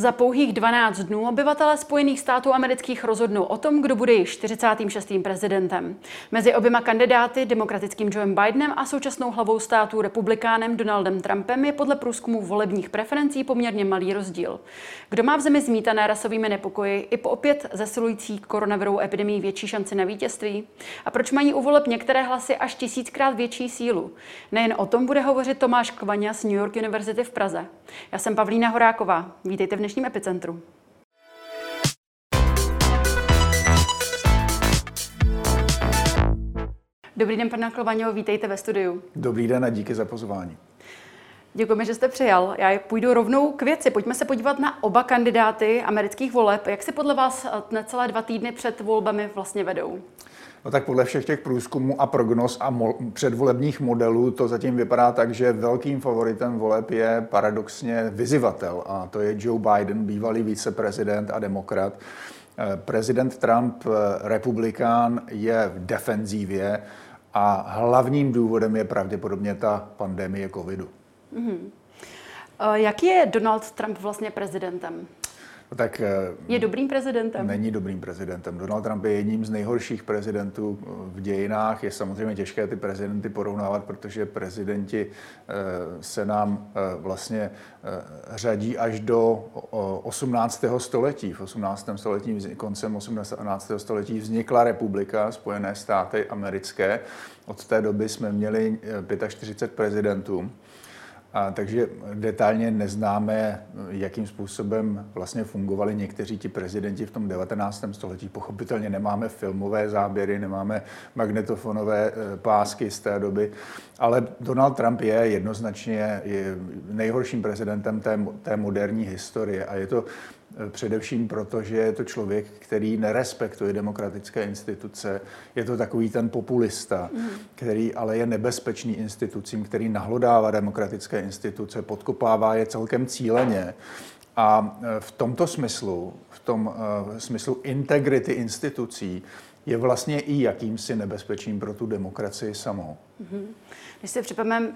Za pouhých 12 dnů obyvatelé Spojených států amerických rozhodnou o tom, kdo bude již 46. prezidentem. Mezi oběma kandidáty, demokratickým Joe Bidenem a současnou hlavou státu republikánem Donaldem Trumpem, je podle průzkumu volebních preferencí poměrně malý rozdíl. Kdo má v zemi zmítané rasovými nepokoji i po opět zesilující koronavirovou epidemii větší šanci na vítězství? A proč mají u voleb některé hlasy až tisíckrát větší sílu? Nejen o tom bude hovořit Tomáš Kvaňa z New York University v Praze. Já jsem Pavlína Horáková. Vítejte v dnešním epicentru. Dobrý den, pane Klovaně, vítejte ve studiu. Dobrý den a díky za pozvání. Děkujeme, že jste přijal. Já půjdu rovnou k věci. Pojďme se podívat na oba kandidáty amerických voleb. Jak si podle vás necelé dva týdny před volbami vlastně vedou? No tak podle všech těch průzkumů a prognoz a mo- předvolebních modelů to zatím vypadá tak, že velkým favoritem voleb je paradoxně vyzivatel a to je Joe Biden, bývalý viceprezident a demokrat. Eh, prezident Trump, eh, republikán, je v defenzívě a hlavním důvodem je pravděpodobně ta pandemie covidu. Mm-hmm. Jaký je Donald Trump vlastně prezidentem? Tak, eh, je dobrým prezidentem? Není dobrým prezidentem. Donald Trump je jedním z nejhorších prezidentů eh, v dějinách. Je samozřejmě těžké ty prezidenty porovnávat, protože prezidenti eh, se nám vlastně řadí až do 18. století. V 18. století, koncem 18. století vznikla republika Spojené státy americké. Od té doby jsme měli 45 prezidentů. A takže detailně neznáme, jakým způsobem vlastně fungovali někteří ti prezidenti v tom 19. století. Pochopitelně nemáme filmové záběry, nemáme magnetofonové eh, pásky z té doby, ale Donald Trump je jednoznačně nejhorším prezidentem té, té moderní historie a je to Především proto, že je to člověk, který nerespektuje demokratické instituce. Je to takový ten populista, mm. který ale je nebezpečný institucím, který nahlodává demokratické instituce, podkopává je celkem cíleně. A e, v tomto smyslu, v tom uh, smyslu integrity institucí, je vlastně i jakýmsi nebezpečím pro tu demokracii samou. Mm-hmm. Když si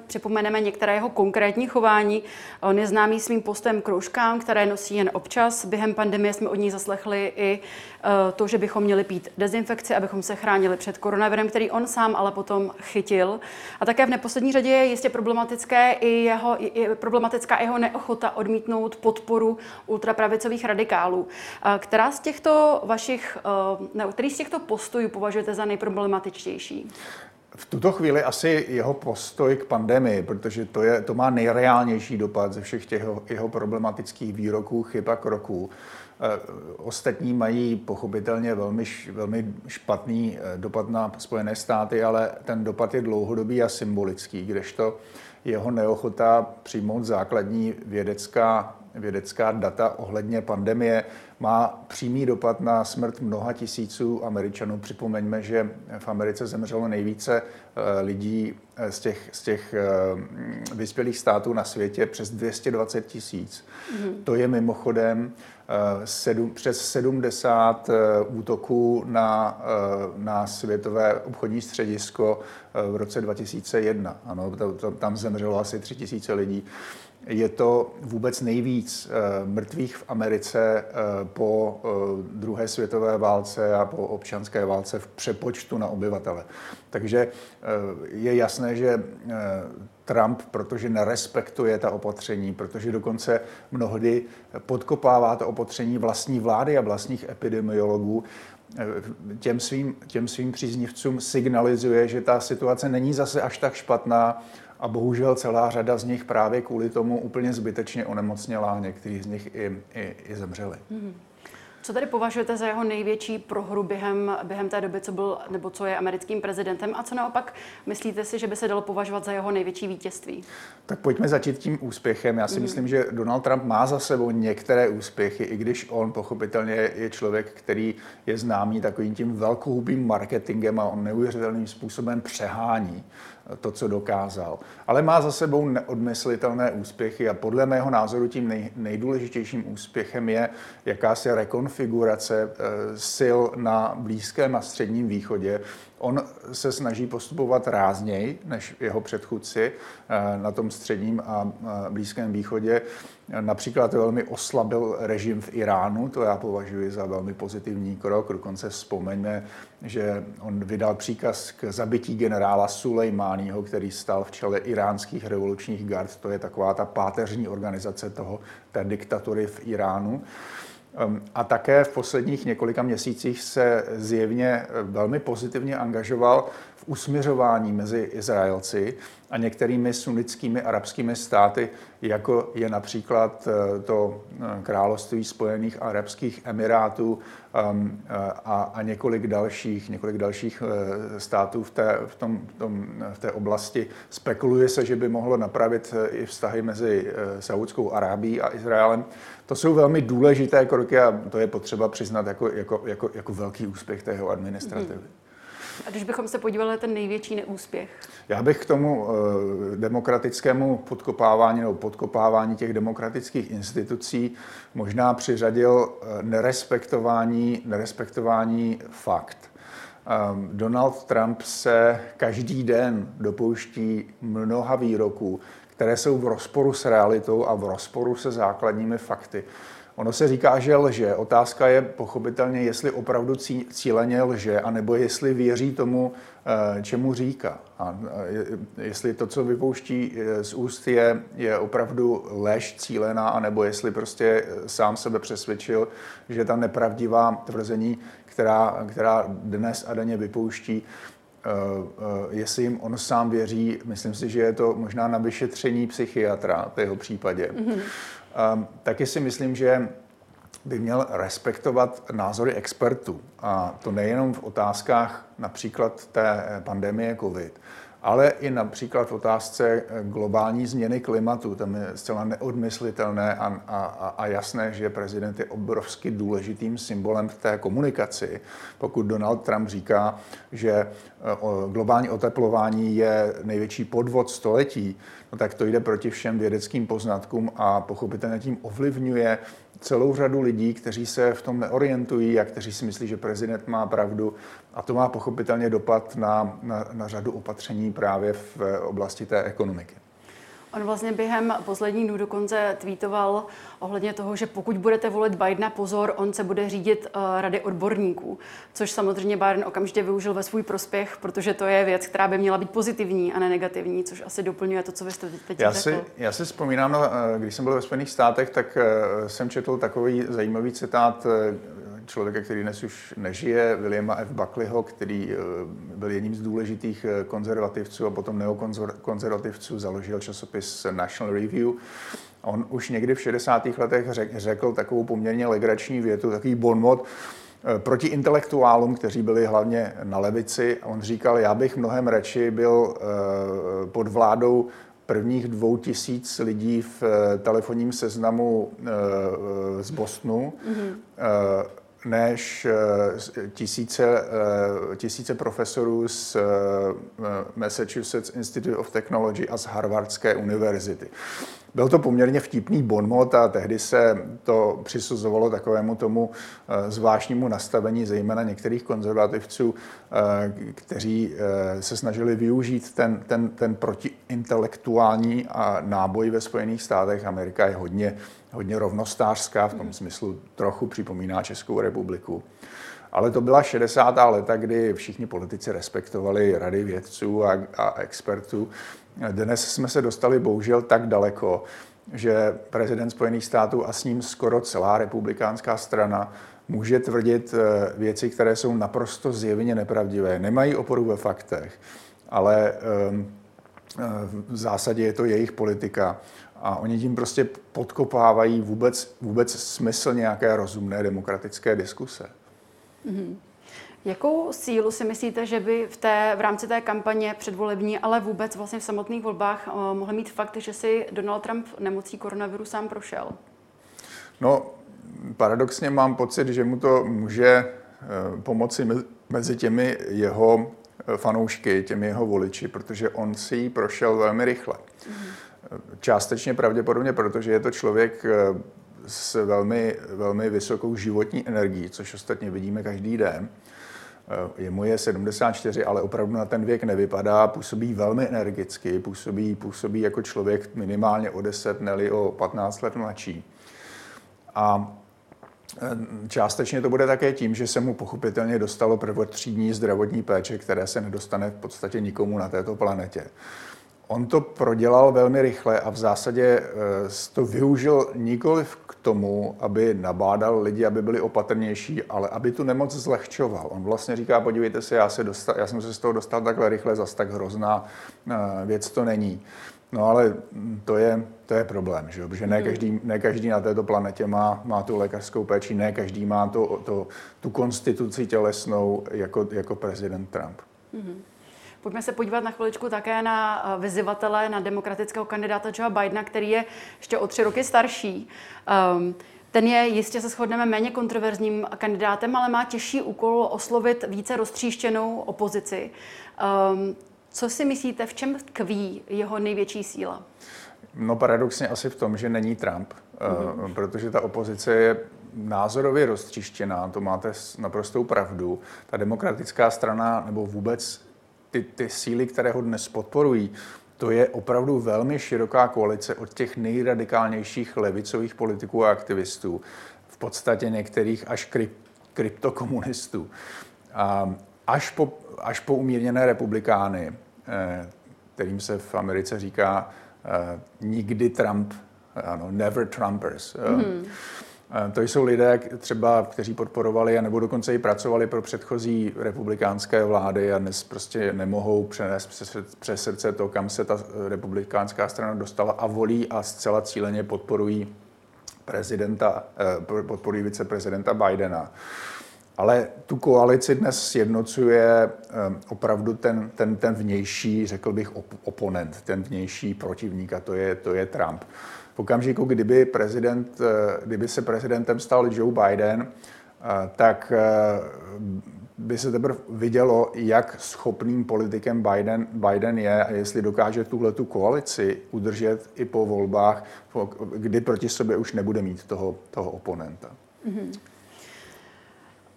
připomeneme některé jeho konkrétní chování, on je známý svým postem kroužkám, které nosí jen občas. Během pandemie jsme od ní zaslechli i eh, to, že bychom měli pít dezinfekci, abychom se chránili před koronavirem, který on sám ale potom chytil. A také v neposlední řadě je jistě problematické i jeho, je problematická jeho neochota odmítnout podporu ultrapravicových radikálů. Která z těchto vašich, eh, ne, který z těchto postojů považujete za nejproblematičtější? V tuto chvíli asi jeho postoj k pandemii, protože to, je, to má nejreálnější dopad ze všech těch jeho, problematických výroků, chyb a kroků. Eh, ostatní mají pochopitelně velmi, velmi špatný eh, dopad na Spojené státy, ale ten dopad je dlouhodobý a symbolický, kdežto jeho neochota přijmout základní vědecká, vědecká data ohledně pandemie má přímý dopad na smrt mnoha tisíců Američanů. Připomeňme, že v Americe zemřelo nejvíce eh, lidí eh, z těch, z těch eh, vyspělých států na světě, přes 220 tisíc. Mm-hmm. To je mimochodem sedm, přes 70 útoků na, na světové obchodní středisko v roce 2001. Ano, tam zemřelo asi 3 tisíce lidí je to vůbec nejvíc eh, mrtvých v Americe eh, po eh, druhé světové válce a po občanské válce v přepočtu na obyvatele. Takže je jasné, že Trump, protože nerespektuje ta opatření, protože dokonce mnohdy podkopává to opatření vlastní vlády a vlastních epidemiologů, těm svým, těm svým příznivcům signalizuje, že ta situace není zase až tak špatná, a bohužel celá řada z nich právě kvůli tomu úplně zbytečně onemocněla, někteří z nich i, i, i zemřeli. Mm-hmm. Co tady považujete za jeho největší prohru během, během té doby, co byl nebo co je americkým prezidentem a co naopak myslíte si, že by se dalo považovat za jeho největší vítězství? Tak pojďme začít tím úspěchem. Já si mm. myslím, že Donald Trump má za sebou některé úspěchy, i když on pochopitelně je člověk, který je známý takovým tím velkohubým marketingem a on neuvěřitelným způsobem přehání to, co dokázal. Ale má za sebou neodmyslitelné úspěchy a podle mého názoru tím nej, nejdůležitějším úspěchem je jakási rekonf rekonfigurace sil na Blízkém a Středním východě. On se snaží postupovat rázněji než jeho předchůdci na tom středním a Blízkém východě. Například velmi oslabil režim v Iránu, to já považuji za velmi pozitivní krok. Dokonce vzpomeňme, že on vydal příkaz k zabití generála Sulejmáního, který stal v čele iránských revolučních gard. To je taková ta páteřní organizace toho, té diktatury v Iránu. A také v posledních několika měsících se zjevně velmi pozitivně angažoval v usměřování mezi Izraelci a některými sunnickými arabskými státy, jako je například eh, to eh, království Spojených arabských emirátů eh, a, několik dalších, několik dalších států v té, v, tom, v, tom, v té oblasti. Spekuluje se, že by mohlo napravit i vztahy mezi Saudskou Arábií a Izraelem. To jsou velmi důležité kroky a to je potřeba přiznat jako, jako, jako, jako velký úspěch té jeho administrativy. Hmm. A když bychom se podívali na ten největší neúspěch? Já bych k tomu eh, demokratickému podkopávání nebo podkopávání těch demokratických institucí možná přiřadil eh, nerespektování, nerespektování fakt. Ehm, Donald Trump se každý den dopouští mnoha výroků, které jsou v rozporu s realitou a v rozporu se základními fakty. Ono se říká, že lže. Otázka je pochopitelně, jestli opravdu cíleně lže, anebo jestli věří tomu, eh, čemu říká. A jestli to, co vypouští eh, z úst, je, je opravdu lež cílená, anebo jestli prostě eh, sám sebe přesvědčil, že ta nepravdivá tvrzení, která, která dnes a denně vypouští, jestli jim on sám věří, myslím si, že je to možná na vyšetření psychiatra v jeho případě. Mm-hmm. Taky si myslím, že by měl respektovat názory expertů. A to nejenom v otázkách například té pandemie COVID, ale i například v otázce globální změny klimatu. Tam je zcela neodmyslitelné a, a, a jasné, že prezident je obrovsky důležitým symbolem v té komunikaci. Pokud Donald Trump říká, že globální oteplování je největší podvod století, no tak to jde proti všem vědeckým poznatkům a pochopitelně tím ovlivňuje celou řadu lidí, kteří se v tom neorientují a kteří si myslí, že prezident má pravdu. A to má pochopitelně dopad na, na, na řadu opatření právě v oblasti té ekonomiky. On vlastně během posledních dnů dokonce tweetoval ohledně toho, že pokud budete volit Bidena, pozor, on se bude řídit uh, rady odborníků, což samozřejmě Biden okamžitě využil ve svůj prospěch, protože to je věc, která by měla být pozitivní a ne negativní, což asi doplňuje to, co vy jste teď já řekl. Si, já si vzpomínám, eh, když jsem byl ve Spojených státech, tak uh, jsem četl takový zajímavý citát člověka, který dnes už nežije, Williama F. Buckleyho, který eh, byl jedním z důležitých eh, konzervativců a potom neokonzervativců, založil časopis National Review. On už někdy v 60. letech řekl takovou poměrně legrační větu, takový bonmot, eh, proti intelektuálům, kteří byli hlavně na levici. On říkal, já bych mnohem radši byl pod vládou prvních dvou tisíc lidí v telefonním seznamu z Bostonu, mm-hmm než eh, tisíce, eh, tisíce profesorů z eh, Massachusetts Institute of Technology a z Harvardské univerzity. Byl to poměrně vtipný bonmot a tehdy se to přisuzovalo takovému tomu zvláštnímu nastavení, zejména některých konzervativců, kteří se snažili využít ten, ten, ten protiintelektuální náboj ve Spojených státech. Amerika je hodně hodně rovnostářská, v tom smyslu trochu připomíná Českou republiku. Ale to byla 60. leta, kdy všichni politici respektovali rady vědců a, a expertů. Dnes jsme se dostali bohužel tak daleko, že prezident Spojených států a s ním skoro celá republikánská strana může tvrdit eh, věci, které jsou naprosto zjevně nepravdivé. Nemají oporu ve faktech, ale ehm, eh, v zásadě je to jejich politika. A oni tím prostě podkopávají vůbec, vůbec smysl nějaké rozumné demokratické diskuse. Mm-hmm. Jakou sílu si myslíte, že by v, té, v rámci té kampaně předvolební, ale vůbec vlastně v samotných volbách uh, mohl mít fakt, že si Donald Trump nemocí koronaviru sám prošel? No, paradoxně mám pocit, že mu to může uh, pomoci mezi těmi jeho eh, fanoušky, těmi jeho voliči, protože on si ji prošel velmi rychle. Mm-hmm. Částečně pravděpodobně, protože je to člověk eh, s velmi, velmi vysokou životní energií, což ostatně vidíme každý den. Je mu je 74, ale opravdu na ten věk nevypadá, působí velmi energicky, působí, působí jako člověk minimálně o 10, neli o 15 let mladší. A Částečně to bude také tím, že se mu pochopitelně dostalo prvotřídní zdravotní péče, které se nedostane v podstatě nikomu na této planetě. On to prodělal velmi rychle a v zásadě eh, to využil nikoli tomu, aby nabádal lidi, aby byli opatrnější, ale aby tu nemoc zlehčoval. On vlastně říká, podívejte se, já, se dostal, já jsem se z toho dostal takhle rychle, zas tak hrozná eh, věc to není. No ale to je, to je problém, že, protože ne hmm. každý, ne každý na této planetě má, má tu lékařskou péči, ne každý má to, to, tu konstituci tělesnou jako, jako prezident Trump. Mm-hmm. Pojďme se podívat na chviličku také na eh, vyzivatele, na demokratického kandidáta Joe Bidena, který je ještě o tři roky starší. Um, ten je, jistě se shodneme, méně kontroverzním kandidátem, ale má těžší úkol oslovit více roztříštěnou opozici. Um, co si myslíte, v čem tkví jeho největší síla? No paradoxně asi v tom, že není Trump, mm-hmm. protože ta opozice je názorově roztříštěná, to máte naprostou pravdu. Ta demokratická strana nebo vůbec ty, ty síly, které ho dnes podporují, to je opravdu velmi široká koalice od těch nejradikálnějších levicových politiků a aktivistů, v podstatě některých až kryp, kryptokomunistů. A až po, až po umírněné republikány, eh, kterým se v Americe říká eh, nikdy Trump, ano, never Trumpers. Mm. To jsou lidé třeba, kteří podporovali a nebo dokonce i pracovali pro předchozí republikánské vlády a dnes prostě nemohou přenést přes, srdce to, kam se ta republikánská strana dostala a volí a zcela cíleně podporují prezidenta, eh, podporují viceprezidenta Bidena. Ale tu koalici dnes sjednocuje eh, opravdu ten, ten, ten vnější, řekl bych, op, oponent, ten vnější protivník a to je, to je Trump. V okamžiku, kdyby, prezident, eh, kdyby se prezidentem stal Joe Biden, eh, tak by se teprve vidělo, jak schopným politikem Biden, Biden je a jestli dokáže tuhle tu koalici udržet i po volbách, kdy proti sobě už nebude mít toho, toho oponenta. Mm-hmm.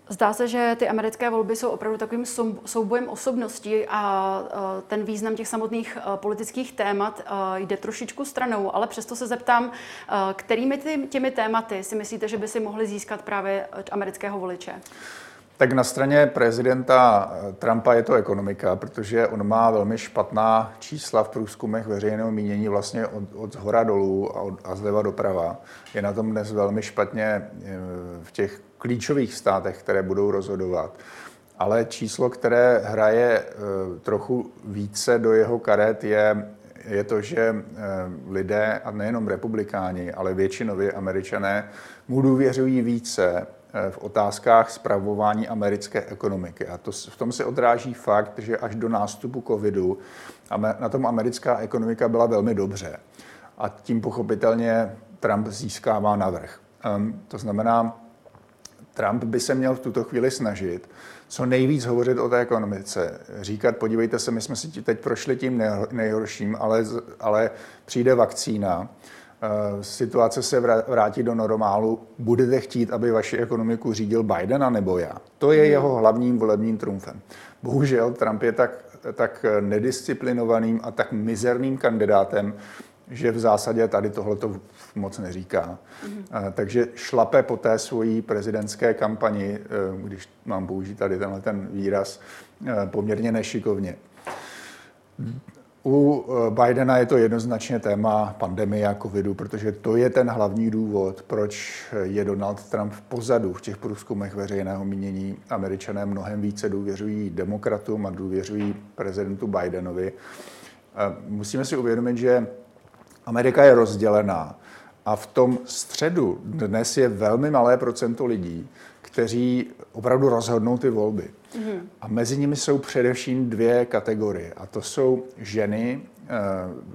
Zdá se, že ty americké volby jsou opravdu takovým soubojem osobností a ten význam těch samotných politických témat jde trošičku stranou, ale přesto se zeptám, kterými těmi tématy si myslíte, že by si mohli získat právě amerického voliče? Tak na straně prezidenta Trumpa je to ekonomika, protože on má velmi špatná čísla v průzkumech veřejného mínění vlastně od, od zhora dolů a, od, a zleva doprava. Je na tom dnes velmi špatně e, v těch klíčových státech, které budou rozhodovat. Ale číslo, které hraje e, trochu více do jeho karet, je, je to, že e, lidé, a nejenom republikáni, ale většinově američané, mu důvěřují více e, v otázkách zpravování americké ekonomiky. A to, v tom se odráží fakt, že až do nástupu covidu na tom americká ekonomika byla velmi dobře. A tím pochopitelně Trump získává navrh. To znamená, Trump by se měl v tuto chvíli snažit co nejvíc hovořit o té ekonomice. Říkat, podívejte se, my jsme si teď prošli tím nejhorším, ale, ale přijde vakcína, eh, situace se vrátí do normálu, budete chtít, aby vaši ekonomiku řídil Biden nebo já. To je jeho hlavním volebním trumfem. Bohužel Trump je tak, tak nedisciplinovaným a tak mizerným kandidátem, že v zásadě tady tohle to moc neříká. Mm-hmm. Takže šlape po té svojí prezidentské kampani, eh, když mám použít tady tenhle ten výraz, eh, poměrně nešikovně. U Bidena je to jednoznačně téma pandemie a covidu, protože to je ten hlavní důvod, proč je Donald Trump v pozadu v těch průzkumech veřejného mínění. Američané mnohem více důvěřují demokratům a důvěřují prezidentu Bidenovi. Musíme si uvědomit, že Amerika je rozdělená a v tom středu dnes je velmi malé procento lidí, kteří opravdu rozhodnou ty volby. Mm-hmm. A mezi nimi jsou především dvě kategorie. A to jsou ženy, eh,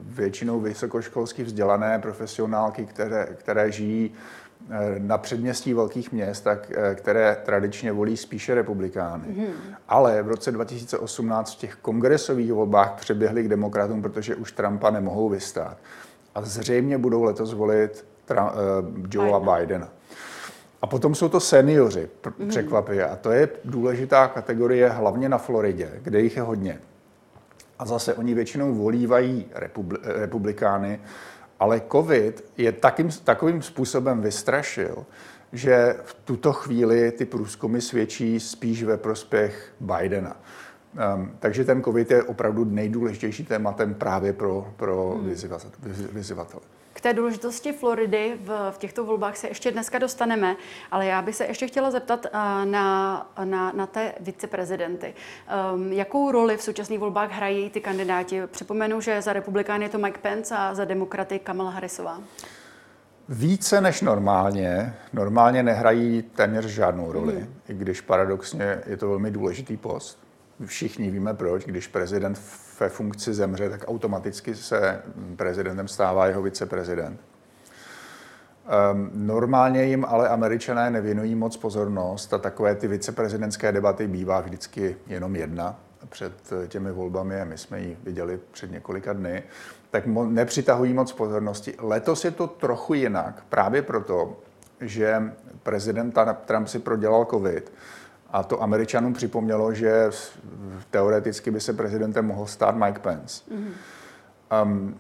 většinou vysokoškolsky vzdělané profesionálky, které, které žijí eh, na předměstí velkých měst, tak, eh, které tradičně volí spíše republikány. Mm-hmm. Ale v roce 2018 v těch kongresových volbách přeběhli k demokratům, protože už Trumpa nemohou vystát a zřejmě budou letos volit Tra, Joea Biden. Bidena. A potom jsou to seniori, mhm. překvapivě. A to je důležitá kategorie hlavně na Floridě, kde jich je hodně. A zase oni většinou volívají republi- republikány, ale COVID je takým, takovým způsobem vystrašil, že v tuto chvíli ty průzkumy svědčí spíš ve prospěch Bidena. Um, takže ten COVID je opravdu nejdůležitější tématem právě pro, pro hmm. vyzývatele té důležitosti Floridy v, v těchto volbách se ještě dneska dostaneme, ale já bych se ještě chtěla zeptat uh, na, na, na té viceprezidenty. Um, jakou roli v současných volbách hrají ty kandidáti? Připomenu, že za republikány je to Mike Pence a za demokraty Kamala Harrisová. Více než normálně. Normálně nehrají téměř žádnou roli, mm. i když paradoxně je to velmi důležitý post. Všichni víme proč, když prezident ve funkci zemře, tak automaticky se prezidentem stává jeho viceprezident. Um, normálně jim ale američané nevěnují moc pozornost a takové ty viceprezidentské debaty bývá vždycky jenom jedna před těmi volbami a my jsme ji viděli před několika dny, tak mo- nepřitahují moc pozornosti. Letos je to trochu jinak, právě proto, že prezident Trump si prodělal covid a to Američanům připomnělo, že teoreticky by se prezidentem mohl stát Mike Pence. Mm-hmm. Um,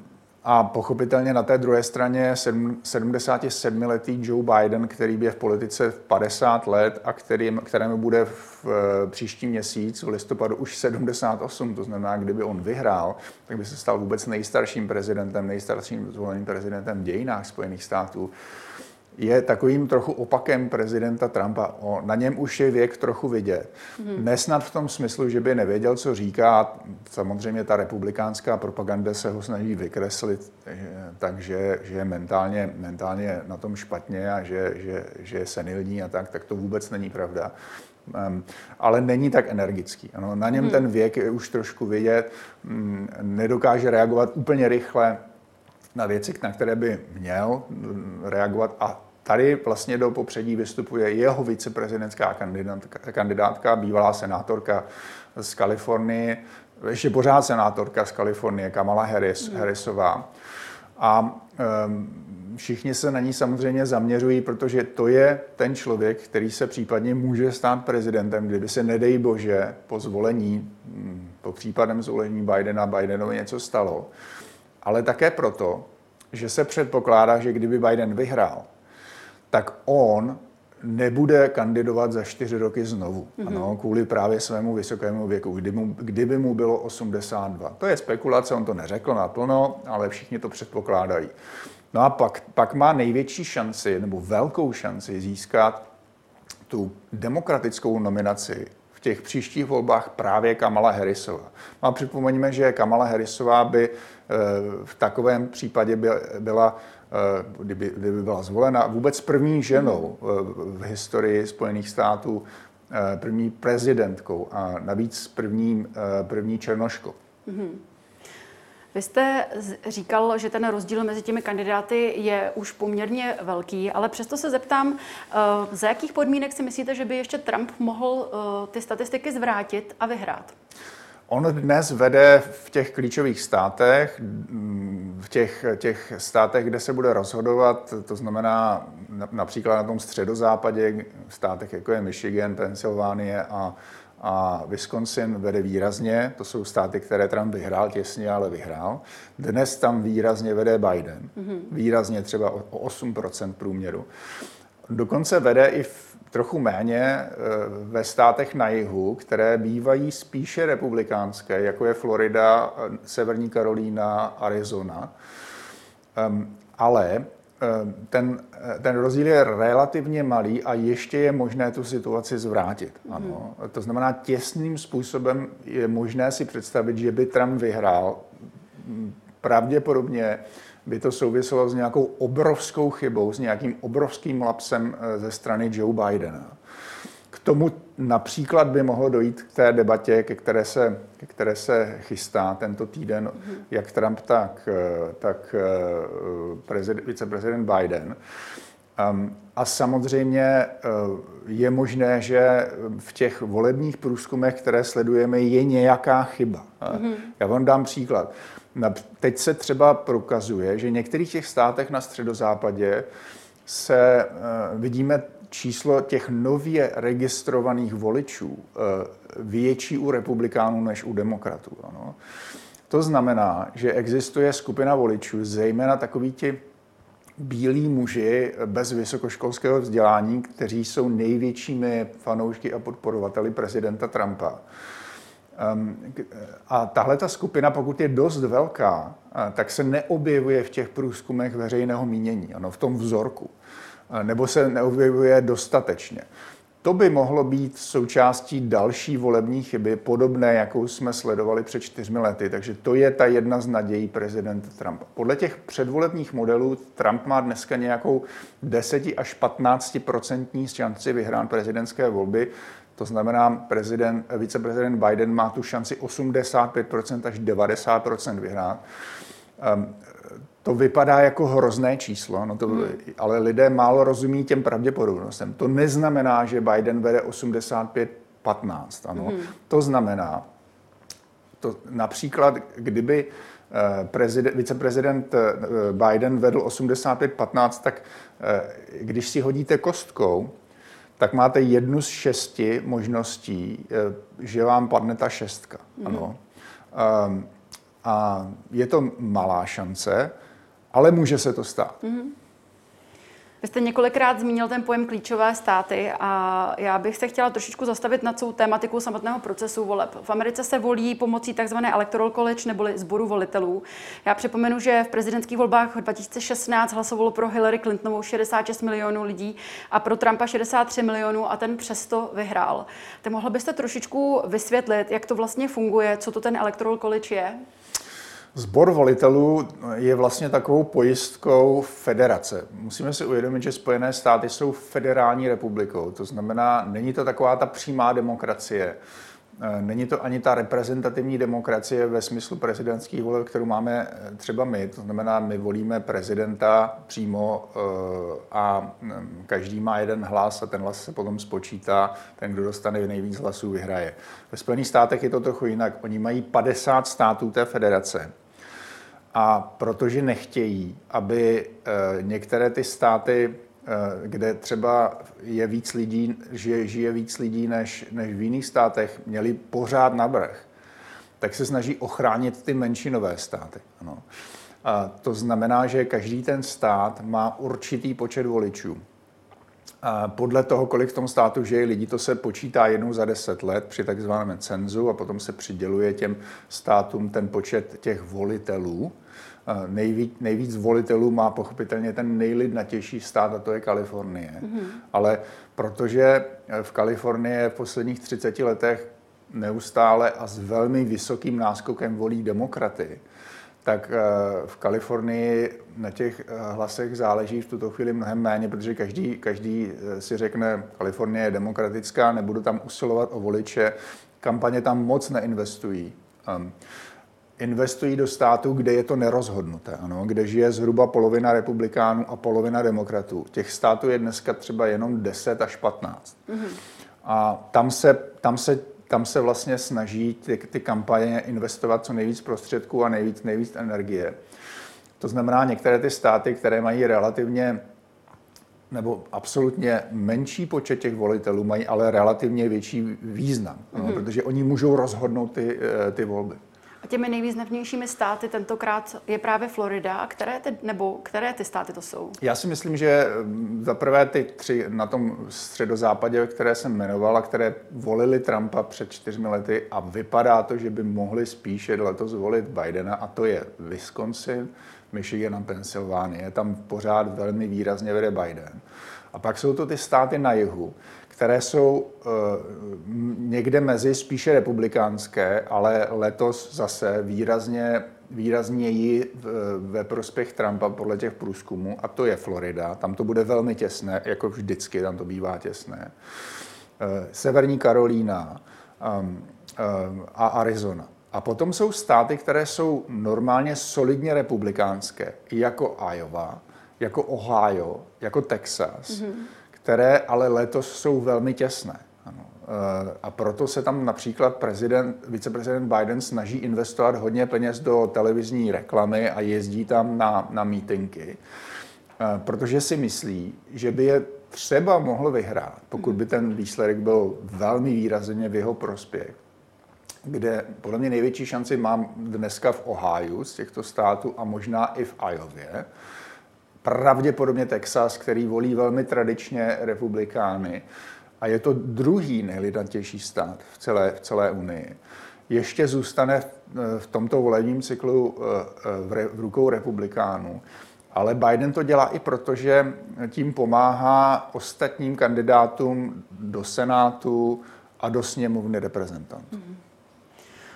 a pochopitelně na té druhé straně 77-letý Joe Biden, který je v politice v 50 let a kterým, kterému bude v eh, příští měsíc v listopadu už 78, to znamená, kdyby on vyhrál, tak by se stal vůbec nejstarším prezidentem, nejstarším zvoleným prezidentem v dějinách Spojených států je takovým trochu opakem prezidenta Trumpa. O, na něm už je věk trochu vidět. Hmm. Nesnad v tom smyslu, že by nevěděl, co říká. Samozřejmě ta republikánská propaganda se ho snaží vykreslit, takže že je mentálně, mentálně na tom špatně a že, že, že je senilní a tak, tak to vůbec není pravda. Um, ale není tak energický. Ano, na něm hmm. ten věk je už trošku vidět, um, nedokáže reagovat úplně rychle, na věci, na které by měl mm, reagovat a Tady vlastně do popředí vystupuje jeho viceprezidentská kandidátka, kandidátka bývalá senátorka z Kalifornie, ještě pořád senátorka z Kalifornie, Kamala Harris, mm. Harrisová. A um, všichni se na ní samozřejmě zaměřují, protože to je ten člověk, který se případně může stát prezidentem, kdyby se, nedej bože, po zvolení, mm, po případem zvolení Bidena, Bidenovi něco stalo ale také proto, že se předpokládá, že kdyby Biden vyhrál, tak on nebude kandidovat za čtyři roky znovu. Mm-hmm. Ano, kvůli právě svému vysokému věku, kdy mu, kdyby mu bylo 82. To je spekulace, on to neřekl naplno, ale všichni to předpokládají. No a pak, pak má největší šanci, nebo velkou šanci získat tu demokratickou nominaci těch příštích volbách právě Kamala Harrisová. No a připomeňme, že Kamala Harrisová by eh, v takovém případě byla, kdyby, kdyby byla zvolena, vůbec první ženou eh, v historii Spojených států, první prezidentkou a navíc první, první černoškou. Mm-hmm. Vy jste říkal, že ten rozdíl mezi těmi kandidáty je už poměrně velký, ale přesto se zeptám, eh, za jakých podmínek si myslíte, že by ještě Trump mohl eh, ty statistiky zvrátit a vyhrát? On dnes vede v těch klíčových státech, v těch, těch státech, kde se bude rozhodovat, to znamená například na tom středozápadě, v státech jako je Michigan, Pensylvánie a a Wisconsin vede výrazně, to jsou státy, které Trump vyhrál těsně, ale vyhrál. Dnes tam výrazně vede Biden, mm-hmm. výrazně třeba o 8% průměru. Dokonce vede i v trochu méně e, ve státech na jihu, které bývají spíše republikánské, jako je Florida, Severní Karolína, Arizona. Ale Eh, ten, eh, ten rozdíl je relativně malý a ještě je možné tu situaci zvrátit. Mm. Ano. To znamená, těsným způsobem je možné si představit, že by Trump vyhrál. Pravděpodobně by to souviselo s nějakou obrovskou chybou, s nějakým obrovským lapsem eh, ze strany Joe Bidena tomu například by mohlo dojít k té debatě, ke které se, ke které se chystá tento týden, mm-hmm. jak Trump, tak, tak prezident, viceprezident Biden. Um, a samozřejmě je možné, že v těch volebních průzkumech, které sledujeme, je nějaká chyba. Mm-hmm. Já vám dám příklad. Teď se třeba prokazuje, že v některých těch státech na středozápadě se uh, vidíme číslo těch nově registrovaných voličů uh, větší u republikánů než u demokratů. Ano. To znamená, že existuje skupina voličů, zejména takoví ti bílí muži bez vysokoškolského vzdělání, kteří jsou největšími fanoušky a podporovateli prezidenta Trumpa. Ehm, a tahle ta skupina, pokud je dost velká, tak se neobjevuje v těch průzkumech veřejného mínění, ano, v tom vzorku, nebo se neobjevuje dostatečně. To by mohlo být součástí další volební chyby, podobné, jakou jsme sledovali před čtyřmi lety. Takže to je ta jedna z nadějí prezidenta Trumpa. Podle těch předvolebních modelů Trump má dneska nějakou 10 až 15 procentní šanci vyhrát prezidentské volby. To znamená, prezident, viceprezident Biden má tu šanci 85% až 90% vyhrát. Um, to vypadá jako hrozné číslo, no to, hmm. ale lidé málo rozumí těm pravděpodobnostem. To neznamená, že Biden vede 85-15. Ano. Hmm. To znamená, to například, kdyby eh, prezident, viceprezident eh, Biden vedl 85-15, tak eh, když si hodíte kostkou, tak máte jednu z šesti možností, že vám padne ta šestka. Hmm. Ano. Um, a je to malá šance, ale může se to stát. Mm-hmm. Vy jste několikrát zmínil ten pojem klíčové státy a já bych se chtěla trošičku zastavit nad celou tématikou samotného procesu voleb. V Americe se volí pomocí tzv. electoral college neboli sboru volitelů. Já připomenu, že v prezidentských volbách 2016 hlasovalo pro Hillary Clintonovou 66 milionů lidí a pro Trumpa 63 milionů a ten přesto vyhrál. Tak mohl byste trošičku vysvětlit, jak to vlastně funguje, co to ten electoral college je? Zbor volitelů je vlastně takovou pojistkou federace. Musíme si uvědomit, že Spojené státy jsou federální republikou, to znamená, není to taková ta přímá demokracie. Eh, není to ani ta reprezentativní demokracie ve smyslu prezidentských voleb, kterou máme eh, třeba my. To znamená, my volíme prezidenta přímo eh, a každý má jeden hlas a ten hlas se potom spočítá. Ten, kdo dostane nejvíc hlasů, vyhraje. Ve Spojených státech je to trochu jinak. Oni mají 50 států té federace a protože nechtějí, aby eh, některé ty státy, eh, kde třeba je víc lidí, žije, žije víc lidí než, než v jiných státech, měli pořád navrh, tak se snaží ochránit ty menšinové státy. Ano. A to znamená, že každý ten stát má určitý počet voličů. Podle toho, kolik v tom státu žije lidí, to se počítá jednou za deset let při takzvaném cenzu a potom se přiděluje těm státům ten počet těch volitelů. Nejvíc, nejvíc volitelů má pochopitelně ten nejlidnatější stát, a to je Kalifornie. Mm-hmm. Ale protože v Kalifornii v posledních 30 letech neustále a s velmi vysokým náskokem volí demokraty, tak eh, v Kalifornii na těch eh, hlasech záleží v tuto chvíli mnohem méně, protože každý, každý eh, si řekne, Kalifornie je demokratická, nebudu tam usilovat o voliče, kampaně tam moc neinvestují. Um, investují do států, kde je to nerozhodnuté, ano, kde žije zhruba polovina republikánů a polovina demokratů. Těch států je dneska třeba jenom 10 až 15. Mm-hmm. A tam se, tam se tam se vlastně snaží ty, ty kampaně investovat co nejvíc prostředků a nejvíc, nejvíc energie. To znamená, některé ty státy, které mají relativně nebo absolutně menší počet těch volitelů, mají ale relativně větší význam, mm-hmm. no, protože oni můžou rozhodnout ty, eh, ty volby. A těmi nejvýznamnějšími státy tentokrát je právě Florida. Které ty, nebo které ty státy to jsou? Já si myslím, že mm, za prvé ty tři na tom středozápadě, které jsem jmenoval a které volili Trumpa před čtyřmi lety a vypadá to, že by mohli spíše letos volit Bidena a to je Wisconsin, Michigan a Pensylvánie. Tam pořád velmi výrazně vede Biden. A pak jsou to ty státy na jihu, které jsou eh, někde mezi spíše republikánské, ale letos zase výrazně, výrazněji ve prospěch Trumpa podle těch průzkumů, a to je Florida. Tam to bude velmi těsné, jako vždycky, tam to bývá těsné. Eh, Severní Karolína ehm, ehm, a Arizona. A potom jsou státy, které jsou normálně solidně republikánské, jako Iowa, jako Ohio, jako Texas, mm-hmm. Které ale letos jsou velmi těsné. Ano. Eh, a proto se tam například prezident, viceprezident Biden snaží investovat hodně peněz do televizní reklamy a jezdí tam na, na mítinky, eh, protože si myslí, že by je třeba mohl vyhrát, pokud by ten výsledek byl velmi výrazně v jeho prospěch, kde podle mě největší šanci mám dneska v Ohio z těchto států a možná i v Iově. Pravděpodobně Texas, který volí velmi tradičně republikány a je to druhý nejlidantější stát v celé, v celé Unii. Ještě zůstane v, v tomto volebním cyklu eh, v, re, v rukou republikánů. Ale Biden to dělá i proto, že tím pomáhá ostatním kandidátům do Senátu a do sněmovny reprezentantů. Mm-hmm.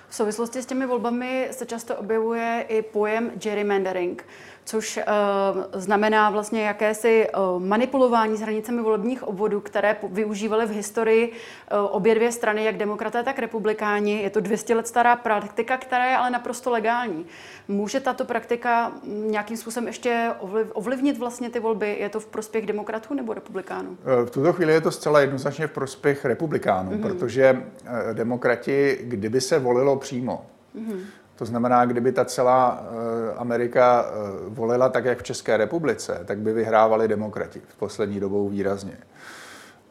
V souvislosti s těmi volbami se často objevuje i pojem gerrymandering což uh, znamená vlastně jakési uh, manipulování s hranicemi volebních obvodů, které využívaly v historii uh, obě dvě strany, jak demokraté, tak republikáni. Je to 200 let stará praktika, která je ale naprosto legální. Může tato praktika nějakým způsobem ještě ovlivnit vlastně ty volby? Je to v prospěch demokratů nebo republikánů? V tuto chvíli je to zcela jednoznačně v prospěch republikánů, mm-hmm. protože demokrati, kdyby se volilo přímo, mm-hmm to znamená, kdyby ta celá eh, Amerika eh, volila tak, jak v České republice, tak by vyhrávali demokrati v poslední dobou výrazně.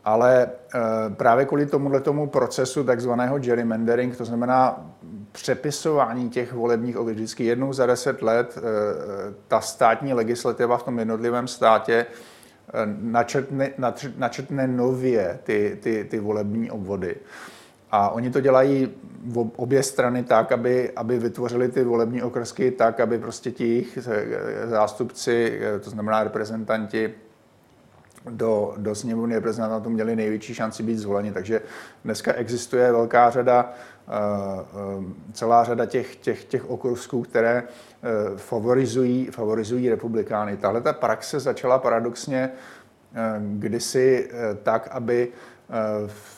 Ale eh, právě kvůli tomuhle tomu procesu takzvaného gerrymandering, to znamená přepisování těch volebních obvodů, vždycky jednou za deset let ta státní legislativa v tom jednotlivém státě načrtne, načrtne nově ty, ty, ty volební obvody. A oni to dělají v obě strany tak, aby, aby vytvořili ty volební okrsky tak, aby prostě ti jejich zástupci, to znamená reprezentanti, do, do sněmovny reprezentantů měli největší šanci být zvoleni. Takže dneska existuje velká řada, eh, eh, celá řada těch, těch, těch okrusků, které eh, favorizují, favorizují republikány. Tahle ta praxe začala paradoxně kdysi tak, aby v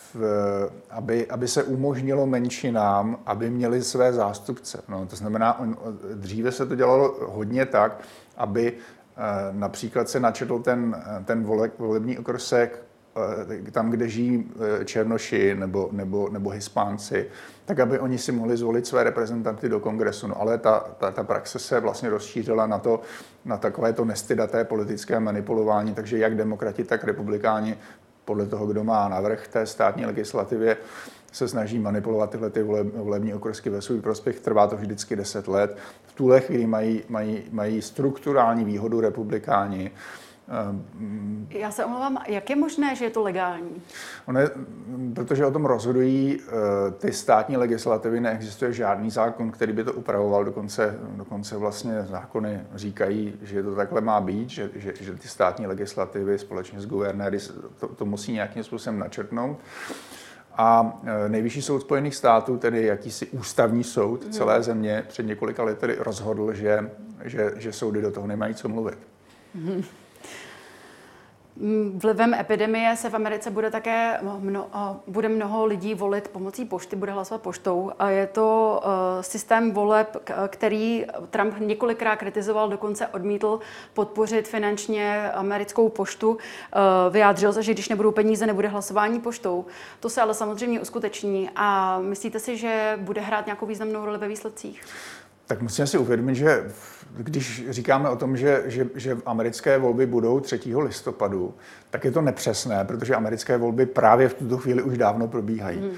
aby, aby se umožnilo menšinám, aby měli své zástupce. No, to znamená, on, dříve se to dělalo hodně tak, aby eh, například se načetl ten, ten vole, volební okrsek eh, tam, kde žijí eh, Černoši nebo, nebo, nebo Hispánci, tak aby oni si mohli zvolit své reprezentanty do kongresu. No, ale ta, ta, ta praxe se vlastně rozšířila na, to, na takové to nestydaté politické manipulování, takže jak demokrati, tak republikáni podle toho, kdo má navrh té státní legislativě, se snaží manipulovat tyhle ty volební okrsky ve svůj prospěch. Trvá to vždycky 10 let. V tuhle chvíli mají, mají, mají strukturální výhodu republikáni. Ehm, Já se omlouvám, jak je možné, že je to legální? Ono je, protože o tom rozhodují eh, ty státní legislativy, neexistuje žádný zákon, který by to upravoval, dokonce, dokonce vlastně zákony říkají, že to takhle má být, že, že, že ty státní legislativy společně s guvernéry to, to musí nějakým způsobem načrtnout. A eh, nejvyšší soud Spojených států, tedy jakýsi ústavní soud mhm. celé země, před několika lety rozhodl, že, že, že soudy do toho nemají co mluvit. Mm-hmm. Vlivem epidemie se v Americe bude také mno, bude mnoho lidí volit pomocí pošty, bude hlasovat poštou. A je to uh, systém voleb, který Trump několikrát kritizoval, dokonce odmítl podpořit finančně americkou poštu. Uh, vyjádřil se, že když nebudou peníze, nebude hlasování poštou. To se ale samozřejmě uskuteční. A myslíte si, že bude hrát nějakou významnou roli ve výsledcích? Tak musíme si uvědomit, že když říkáme o tom, že, že, že americké volby budou 3. listopadu, tak je to nepřesné, protože americké volby právě v tuto chvíli už dávno probíhají. Hmm.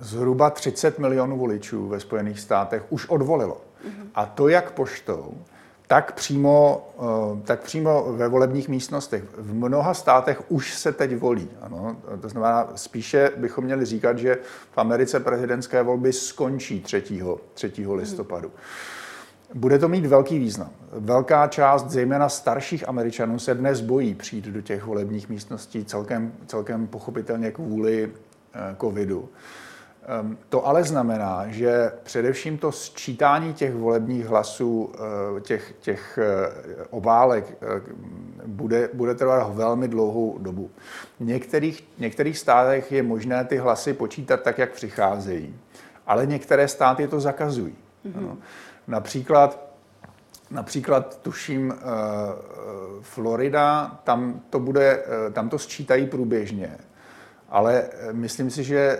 Zhruba 30 milionů voličů ve Spojených státech už odvolilo. Hmm. A to jak poštou, tak přímo, eh, tak přímo ve volebních místnostech. V mnoha státech už se teď volí. Ano? To znamená, spíše bychom měli říkat, že v Americe prezidentské volby skončí 3. 3. listopadu. Bude to mít velký význam. Velká část, zejména starších Američanů, se dnes bojí přijít do těch volebních místností celkem, celkem pochopitelně kvůli eh, covidu. Ehm, to ale znamená, že především to sčítání těch volebních hlasů, eh, těch, těch eh, obálek, eh, bude, bude trvat velmi dlouhou dobu. V některých, některých státech je možné ty hlasy počítat tak, jak přicházejí, ale některé státy to zakazují. Mm-hmm. Například například tuším Florida, tam to, bude, tam to sčítají průběžně. Ale myslím si, že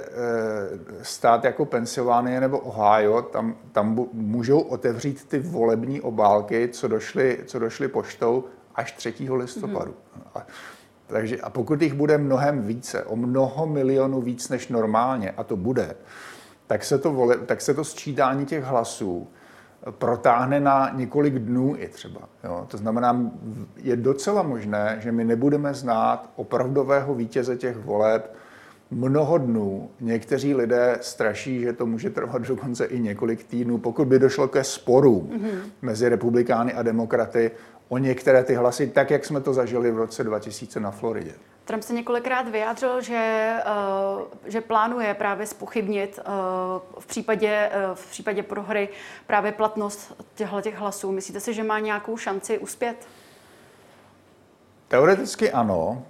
stát jako Pensylvánie nebo Ohio, tam, tam můžou otevřít ty volební obálky, co došly, co došly poštou, až 3. listopadu. Mm-hmm. Takže a pokud jich bude mnohem více, o mnoho milionů víc než normálně, a to bude, tak se to, vole, tak se to sčítání těch hlasů protáhne na několik dnů i třeba. Jo. To znamená, je docela možné, že my nebudeme znát opravdového vítěze těch voleb mnoho dnů. Někteří lidé straší, že to může trvat dokonce i několik týdnů, pokud by došlo ke sporům mm-hmm. mezi republikány a demokraty o některé ty hlasy, tak jak jsme to zažili v roce 2000 na Floridě. Trump se několikrát vyjádřil, že, uh, že plánuje právě spochybnit uh, v, případě, uh, v případě prohry právě platnost těchto těch hlasů. Myslíte si, že má nějakou šanci uspět? Teoreticky ano.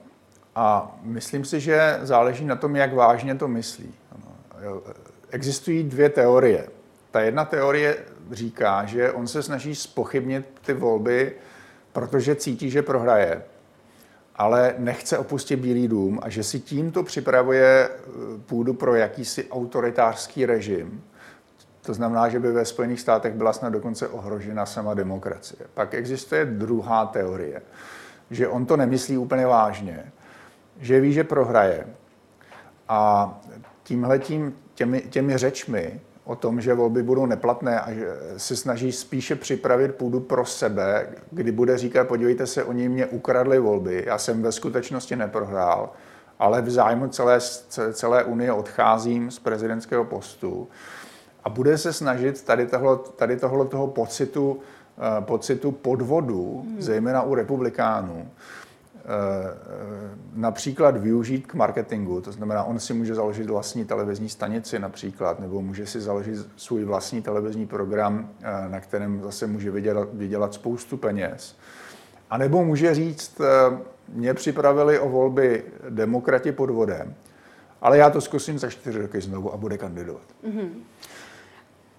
A myslím si, že záleží na tom, jak vážně to myslí. Existují dvě teorie. Ta jedna teorie říká, že on se snaží spochybnit ty volby protože cítí, že prohraje, ale nechce opustit Bílý dům a že si tímto připravuje eh, půdu pro jakýsi autoritářský režim. To znamená, že by ve Spojených státech byla snad dokonce ohrožena sama demokracie. Pak existuje druhá teorie, že on to nemyslí úplně vážně, že ví, že prohraje a tímhletím, těmi, těmi řečmi o tom, že volby budou neplatné a že se snaží spíše připravit půdu pro sebe, kdy bude říkat, podívejte se, oni mě ukradli volby, já jsem ve skutečnosti neprohrál, ale v zájmu celé, celé Unie odcházím z prezidentského postu a bude se snažit tady, tohle, tady tohle toho pocitu, eh, pocitu podvodu, hmm. zejména u republikánů, například využít k marketingu. To znamená, on si může založit vlastní televizní stanici například, nebo může si založit svůj vlastní televizní program, eh, na kterém zase může vydělat, vydělat spoustu peněz. A nebo může říct, eh, mě připravili o volby demokrati pod vodem, ale já to zkusím za čtyři roky znovu a bude kandidovat. Mm-hmm.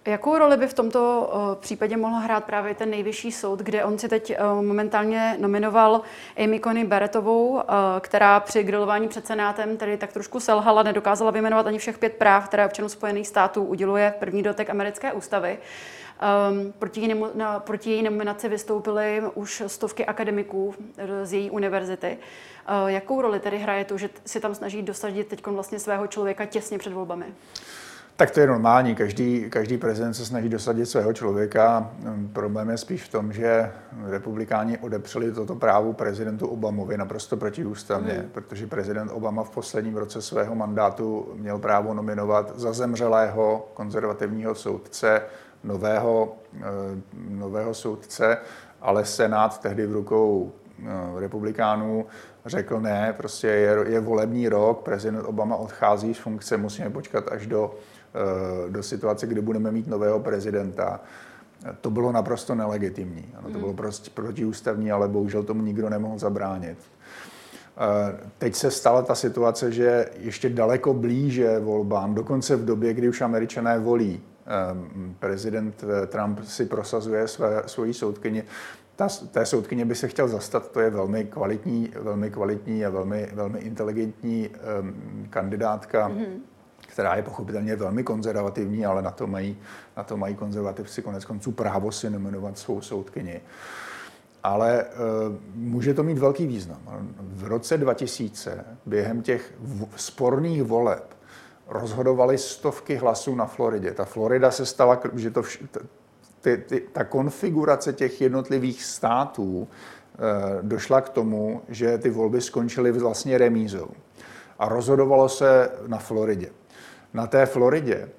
Jakou roli by v tomto eh, případě mohl hrát právě ten nejvyšší soud, kde on si teď eh, momentálně nominoval Amy Coney Barrettovou, eh, která při grilování před Senátem tedy tak trošku selhala, nedokázala vyjmenovat ani všech pět práv, které občanům Spojených států uděluje první dotek americké ústavy. Um, proti, její, na, proti její nominaci vystoupily už stovky akademiků z její univerzity. Uh, jakou roli tedy hraje to, že si tam snaží dosadit teď vlastně svého člověka těsně před volbami? Tak to je normální. Každý, každý prezident se snaží dosadit svého člověka. Problém je spíš v tom, že republikáni odepřeli toto právo prezidentu Obamovi naprosto protiústavně, mm. protože prezident Obama v posledním roce svého mandátu měl právo nominovat za zemřelého konzervativního soudce nového, eh, nového soudce, ale Senát tehdy v rukou eh, republikánů řekl ne, prostě je, je volební rok, prezident Obama odchází z funkce, musíme počkat až do do situace, kdy budeme mít nového prezidenta. To bylo naprosto nelegitimní. Ano, to hmm. bylo prostě protiústavní, ale bohužel tomu nikdo nemohl zabránit. Eh, teď se stala ta situace, že ještě daleko blíže volbám, dokonce v době, kdy už američané volí, eh, prezident Trump si prosazuje své, svoji soudkyni, ta, té soudkyně by se chtěl zastat, to je velmi kvalitní, velmi kvalitní a velmi, velmi inteligentní um, kandidátka. Mm-hmm která je pochopitelně velmi konzervativní, ale na to mají, na to mají konzervativci konec konců právo si nominovat svou soudkyni. Ale e, může to mít velký význam. V roce 2000 během těch v, sporných voleb rozhodovaly stovky hlasů na Floridě. Ta Florida se stala, že to vš, ty, ty, ta konfigurace těch jednotlivých států e, došla k tomu, že ty volby skončily vlastně remízou. A rozhodovalo se na Floridě na té Floridě,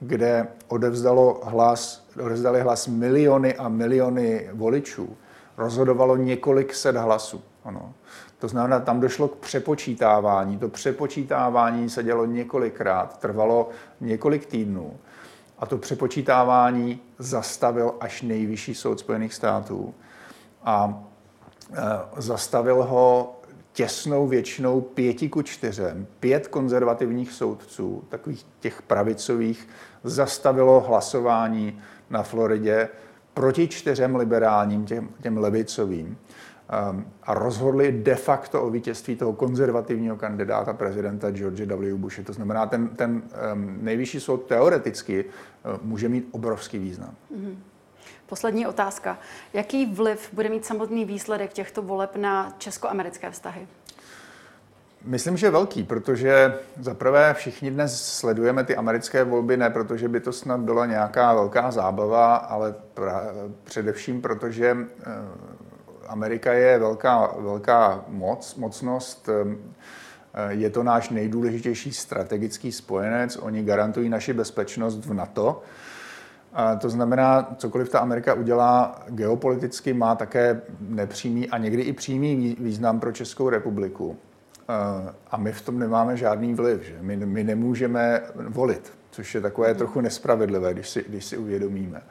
kde odevzdalo hlas, odevzdali hlas miliony a miliony voličů, rozhodovalo několik set hlasů. Ano. To znamená, tam došlo k přepočítávání. To přepočítávání se dělo několikrát, trvalo několik týdnů. A to přepočítávání zastavil až nejvyšší soud Spojených států. A e, zastavil ho těsnou většinou pěti ku čtyřem, pět konzervativních soudců, takových těch pravicových, zastavilo hlasování na Floridě proti čtyřem liberálním, těm, těm levicovým um, a rozhodli de facto o vítězství toho konzervativního kandidáta prezidenta George W. Bushe. To znamená, ten, ten um, nejvyšší soud teoreticky uh, může mít obrovský význam. Mm-hmm. Poslední otázka. Jaký vliv bude mít samotný výsledek těchto voleb na česko-americké vztahy? Myslím, že velký, protože za prvé všichni dnes sledujeme ty americké volby, ne protože by to snad byla nějaká velká zábava, ale pra, především protože eh, Amerika je velká, velká moc, mocnost, eh, je to náš nejdůležitější strategický spojenec, oni garantují naši bezpečnost v NATO. A to znamená, cokoliv ta Amerika udělá geopoliticky, má také nepřímý a někdy i přímý význam pro Českou republiku. A my v tom nemáme žádný vliv. Že? My, my nemůžeme volit, což je takové trochu nespravedlivé, když si, když si uvědomíme.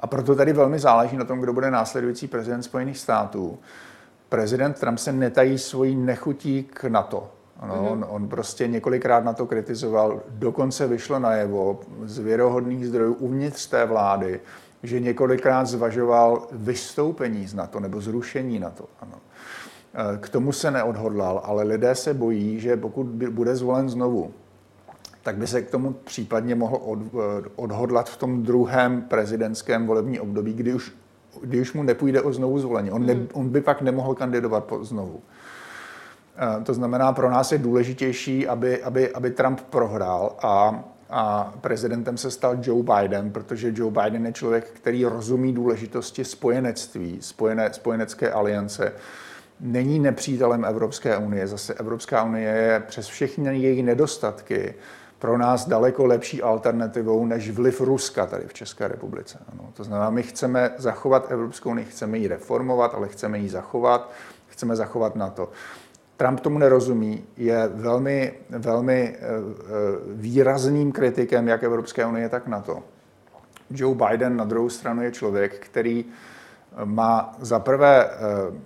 A proto tady velmi záleží na tom, kdo bude následující prezident Spojených států. Prezident Trump se netají svojí nechutí k NATO. Ano, mm-hmm. on, on prostě několikrát na to kritizoval, dokonce vyšlo najevo z věrohodných zdrojů uvnitř té vlády, že několikrát zvažoval vystoupení z NATO nebo zrušení NATO. Ano. Eh, k tomu se neodhodlal, ale lidé se bojí, že pokud bude zvolen znovu, tak by se k tomu případně mohl eh, odhodlat v tom druhém prezidentském volební období, kdy už, kdy už mu nepůjde o znovu zvolení. On, ne, hmm. on by pak nemohl kandidovat po, znovu. Eh, to znamená, pro nás je důležitější, aby, aby, aby Trump prohrál a, a prezidentem se stal Joe Biden, protože Joe Biden je člověk, který rozumí důležitosti spojenectví, spojené, spojenecké aliance, není nepřítelem Evropské unie. Zase Evropská unie je přes všechny její nedostatky pro nás daleko lepší alternativou než vliv Ruska tady v České republice. Ano, to znamená, my chceme zachovat Evropskou unii, chceme ji reformovat, ale chceme ji zachovat, chceme zachovat na to. Trump tomu nerozumí, je velmi, velmi eh, eh, výrazným kritikem jak Evropské unie, tak na to. Joe Biden na druhou stranu je člověk, který má za prvé eh,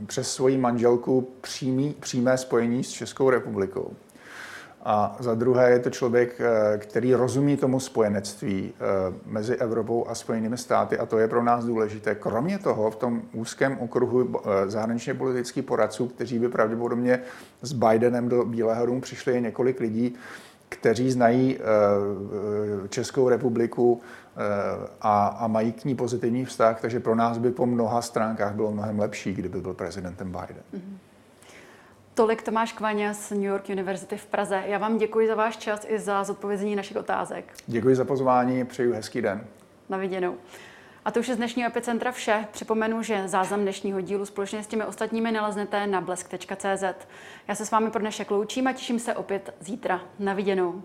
přes svoji manželku přímý, přímé spojení s Českou republikou. A za druhé je to člověk, eh, který rozumí tomu spojenectví eh, mezi Evropou a Spojenými státy a to je pro nás důležité. Kromě toho v tom úzkém okruhu zahraničně politických poradců, kteří by pravděpodobně s Bidenem do Bílého domu přišli, je několik lidí, kteří znají Českou republiku Eh, a, a mají k ní pozitivní vztah, takže pro nás by po mnoha stránkách bylo mnohem lepší, kdyby byl prezidentem Biden. Mm-hmm. Tolik Tomáš Kvaně z New York University v Praze. Já vám děkuji za váš čas i za zodpovězení našich otázek. Děkuji za pozvání, přeju hezký den. Na viděnou. A to už je z dnešního epicentra vše. Připomenu, že záznam dnešního dílu společně s těmi ostatními naleznete na blesk.cz. Já se s vámi pro dnešek loučím a těším se opět zítra. Na viděnou.